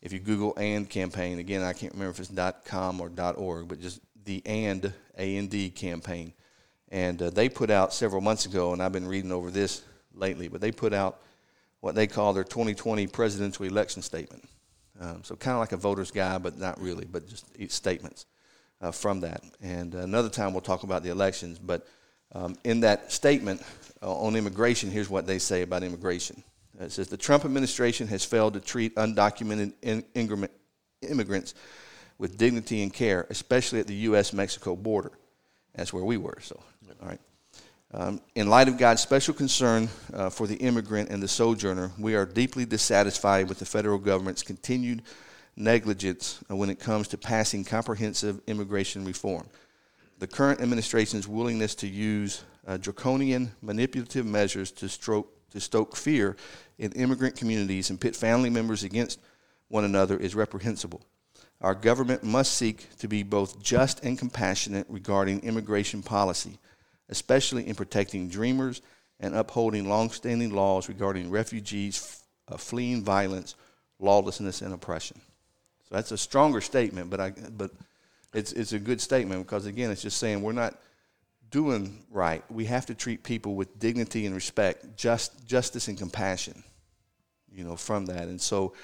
S1: if you Google AND campaign, again, I can't remember if it's .com or .org, but just the AND, A-N-D campaign. And uh, they put out several months ago, and I've been reading over this lately, but they put out what they call their 2020 presidential election statement. Um, so kind of like a voter's guide, but not really, but just statements uh, from that. And another time we'll talk about the elections. But um, in that statement uh, on immigration, here's what they say about immigration. Uh, it says the Trump administration has failed to treat undocumented in- immigrants with dignity and care, especially at the U.S.-Mexico border. That's where we were. So, all right. Um, in light of God's special concern uh, for the immigrant and the sojourner, we are deeply dissatisfied with the federal government's continued negligence when it comes to passing comprehensive immigration reform. The current administration's willingness to use uh, draconian, manipulative measures to, stroke, to stoke fear in immigrant communities and pit family members against one another is reprehensible. Our government must seek to be both just and compassionate regarding immigration policy especially in protecting dreamers and upholding longstanding laws regarding refugees uh, fleeing violence, lawlessness, and oppression. So that's a stronger statement, but I, but it's it's a good statement because again, it's just saying we're not doing right. We have to treat people with dignity and respect, just justice and compassion. You know, from that, and so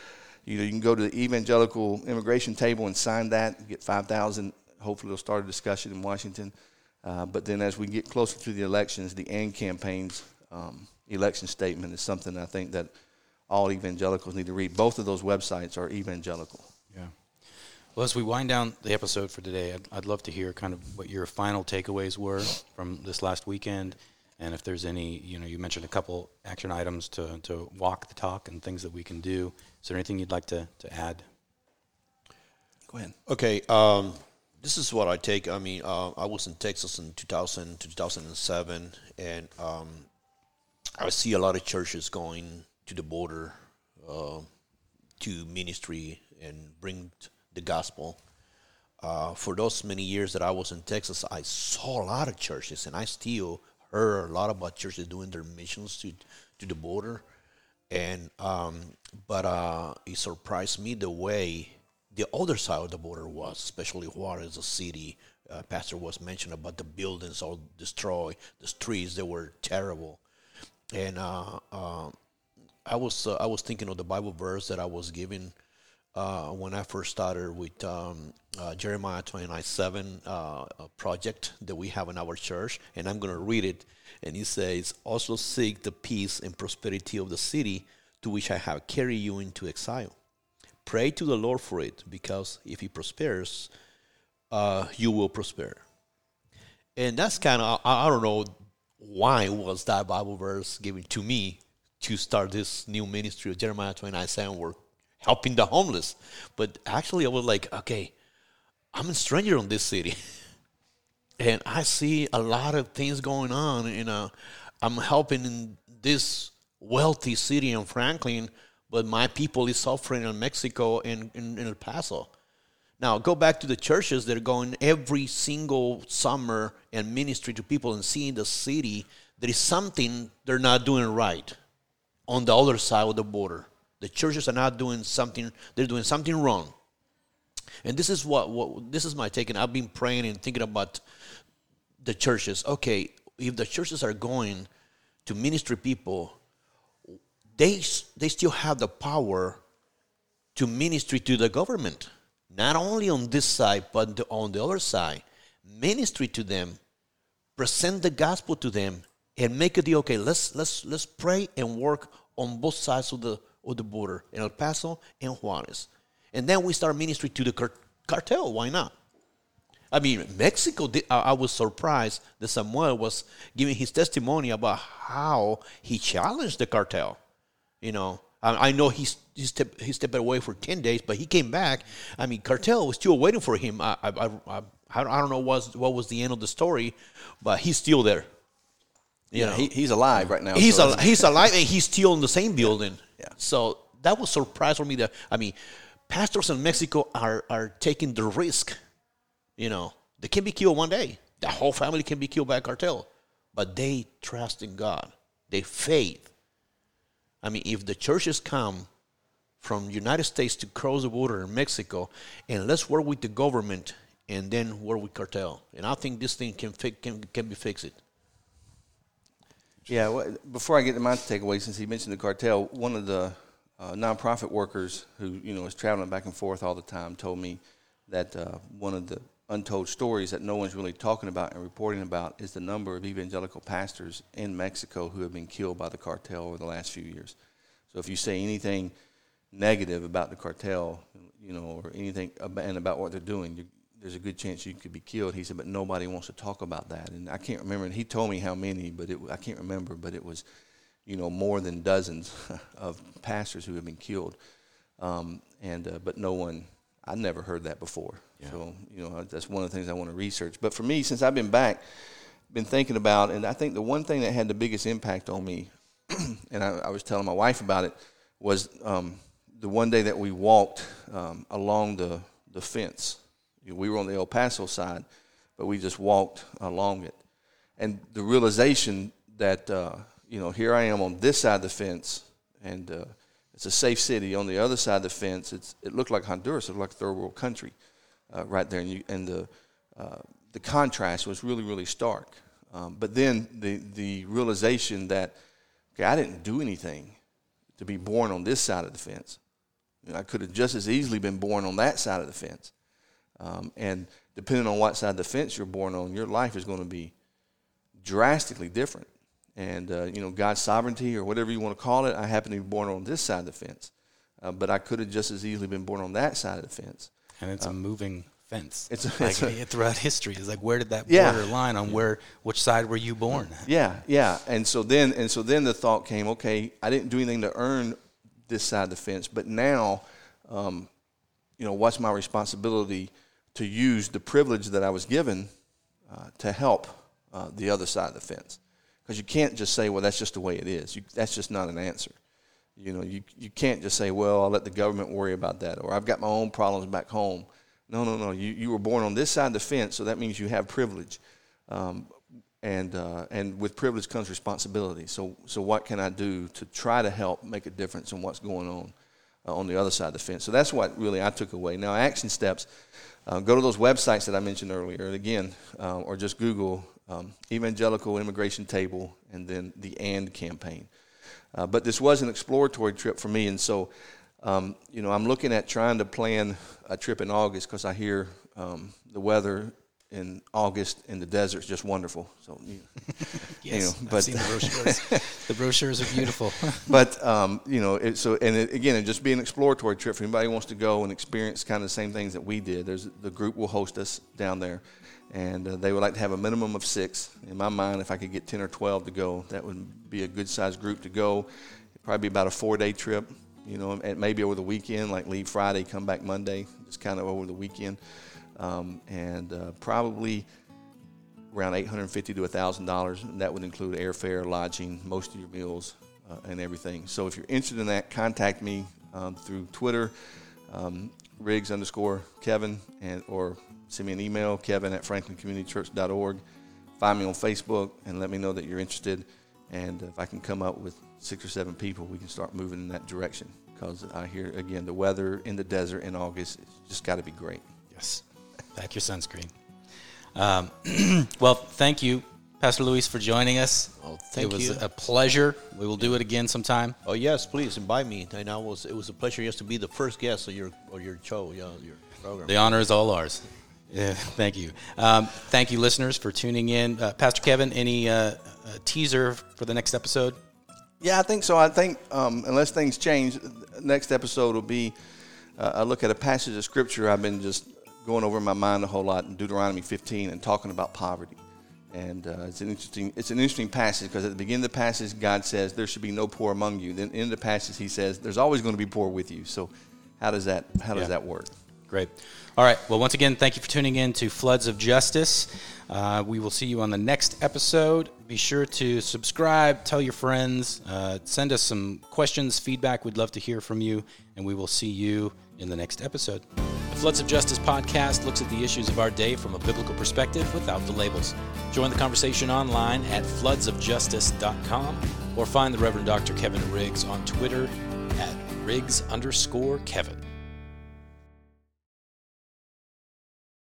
S1: you know you can go to the evangelical immigration table and sign that, get five thousand. Hopefully, they'll start a discussion in Washington. Uh, but then as we get closer to the elections, the AND campaign's um, election statement is something I think that all evangelicals need to read. Both of those websites are evangelical.
S3: Yeah. Well, as we wind down the episode for today, I'd, I'd love to hear kind of what your final takeaways were from this last weekend. And if there's any, you know, you mentioned a couple action items to, to walk the talk and things that we can do. Is there anything you'd like to, to add?
S1: Go ahead.
S4: Okay. Um, this is what I take. I mean, uh, I was in Texas in 2000 to 2007, and um, I see a lot of churches going to the border uh, to ministry and bring the gospel. Uh, for those many years that I was in Texas, I saw a lot of churches, and I still heard a lot about churches doing their missions to to the border. And um, but uh, it surprised me the way the other side of the border was, especially Juarez, the city. Uh, Pastor was mentioned about the buildings all destroyed, the streets they were terrible, and uh, uh, I was uh, I was thinking of the Bible verse that I was given uh, when I first started with um, uh, Jeremiah twenty nine seven project that we have in our church, and I'm going to read it. And he says, "Also seek the peace and prosperity of the city to which I have carried you into exile." Pray to the Lord for it, because if He prospers, uh, you will prosper. And that's kind of I, I don't know why was that Bible verse given to me to start this new ministry of Jeremiah 29 7 we're helping the homeless. But actually I was like, okay, I'm a stranger in this city. and I see a lot of things going on and uh, I'm helping in this wealthy city in Franklin but my people is suffering in Mexico and in, in El Paso. Now go back to the churches that are going every single summer and ministry to people and seeing the city. There is something they're not doing right on the other side of the border. The churches are not doing something; they're doing something wrong. And this is what, what this is my take. And I've been praying and thinking about the churches. Okay, if the churches are going to ministry people, they they still have the power to ministry to the government, not only on this side but on the other side. Ministry to them, present the gospel to them, and make a deal. Okay, let's let's let's pray and work on both sides of the of the border in El Paso and Juarez, and then we start ministry to the car- cartel. Why not? I mean, Mexico. Did, I, I was surprised that Samuel was giving his testimony about how he challenged the cartel. You know, I, I know he's he stepped, he stepped away for ten days, but he came back. I mean, cartel was still waiting for him. I I, I, I don't know what what was the end of the story, but he's still there. You
S1: Yeah,
S4: know,
S1: he, he's alive right now.
S4: he's
S1: so
S4: al- he's alive and he's still in the same building.
S1: Yeah.
S4: So that was surprise for me. That I mean, pastors in Mexico are are taking the risk. You know, they can be killed one day. The whole family can be killed by a cartel, but they trust in God. They faith. I mean, if the churches come from United States to cross the border in Mexico, and let's work with the government and then work with cartel, and I think this thing can fi- can can be fixed.
S1: Yeah, well, before I get to my takeaway, since he mentioned the cartel, one of the uh, nonprofit workers who you know is traveling back and forth all the time told me that uh, one of the untold stories that no one's really talking about and reporting about is the number of evangelical pastors in Mexico who have been killed by the cartel over the last few years. So if you say anything negative about the cartel, you know, or anything about, and about what they're doing, you, there's a good chance you could be killed. He said, but nobody wants to talk about that. And I can't remember. And he told me how many, but it, I can't remember. But it was, you know, more than dozens of pastors who have been killed. Um, and uh, but no one, I never heard that before. So you know, that's one of the things I want to research. But for me, since I've been back, been thinking about, and I think the one thing that had the biggest impact on me, and I, I was telling my wife about it, was um, the one day that we walked um, along the the fence. You know, we were on the El Paso side, but we just walked along it, and the realization that uh, you know here I am on this side of the fence, and uh, it's a safe city. On the other side of the fence, it looked like Honduras, it looked like a third world country, uh, right there, and you and the uh, the contrast was really really stark. Um, but then the the realization that okay, I didn't do anything to be born on this side of the fence. You know, I could have just as easily been born on that side of the fence. Um, and depending on what side of the fence you're born on, your life is going to be drastically different. And, uh, you know, God's sovereignty or whatever you want to call it, I happen to be born on this side of the fence. Uh, but I could have just as easily been born on that side of the fence.
S3: and it's a moving fence.
S1: it's a-
S3: like
S1: it's a-
S3: throughout history. It's like where did that
S1: Yeah.
S3: border line on where which side were you born?
S1: Yeah, yeah. And so then and so then the thought came, okay, I didn't do anything to earn this side of the fence, but now, um, you know, what's my responsibility to use the privilege that I was given uh, to help uh, the other side of the fence? Because you can't just say, well, that's just the way it is. You, that's just not an answer. You know, you, you can't just say, well, I'll let the government worry about that, or I've got my own problems back home. No, no, no. You, you were born on this side of the fence, so that means you have privilege. Um, and, uh, and with privilege comes responsibility. So, so what can I do to try to help make a difference in what's going on uh, on the other side of the fence? So that's what really I took away. Now, action steps uh, go to those websites that I mentioned earlier, again, uh, or just Google um, Evangelical Immigration Table and then the AND campaign. Uh, but this was an exploratory trip for me, and so um, you know I'm looking at trying to plan a trip in August because I hear um, the weather in August in the desert is just wonderful. So, you
S2: Yes,
S1: know,
S2: I've
S1: but
S2: seen the brochures. the brochures are beautiful.
S1: but um, you know, it, so and it, again, it just be an exploratory trip for anybody who wants to go and experience kind of the same things that we did. There's the group will host us down there, and uh, they would like to have a minimum of six. In my mind, if I could get ten or twelve to go, that would be a good sized group to go. It'd probably be about a four day trip. You know, and maybe over the weekend, like leave Friday, come back Monday, just kind of over the weekend, um, and uh, probably around 850 to $1,000. And that would include airfare, lodging, most of your meals, uh, and everything. So if you're interested in that, contact me um, through Twitter, um, Riggs underscore Kevin, and or send me an email, Kevin at franklincommunitychurch.org. Find me on Facebook and let me know that you're interested. And if I can come up with six or seven people, we can start moving in that direction. Because I hear again the weather in the desert in August, it's just got to be great.
S3: Yes. Pack your sunscreen. Um, well, thank you, Pastor Luis, for joining us.
S4: Oh, thank
S3: it was
S4: you.
S3: a pleasure. We will do it again sometime.
S4: Oh yes, please invite me. And I was it was a pleasure just to be the first guest of your of your show, yeah, your program.
S3: The honor is all ours. Yeah, thank you. Um, thank you, listeners, for tuning in. Uh, Pastor Kevin, any uh, uh, teaser for the next episode?
S1: Yeah, I think so. I think um, unless things change, next episode will be uh, I look at a passage of scripture I've been just going over in my mind a whole lot in Deuteronomy 15 and talking about poverty. And uh, it's an interesting it's an interesting passage because at the beginning of the passage God says there should be no poor among you. Then in the passage He says there's always going to be poor with you. So how does that how does
S3: Yeah.
S1: that work?
S3: Great. All right. Well, once again, thank you for tuning in to Floods of Justice. Uh, we will see you on the next episode. Be sure to subscribe, tell your friends, uh, send us some questions, feedback. We'd love to hear from you, and we will see you in the next episode. The Floods of Justice podcast looks at the issues of our day from a biblical perspective without the labels. Join the conversation online at floodsofjustice.com or find the Reverend Dr. Kevin Riggs on Twitter at Riggs underscore Kevin.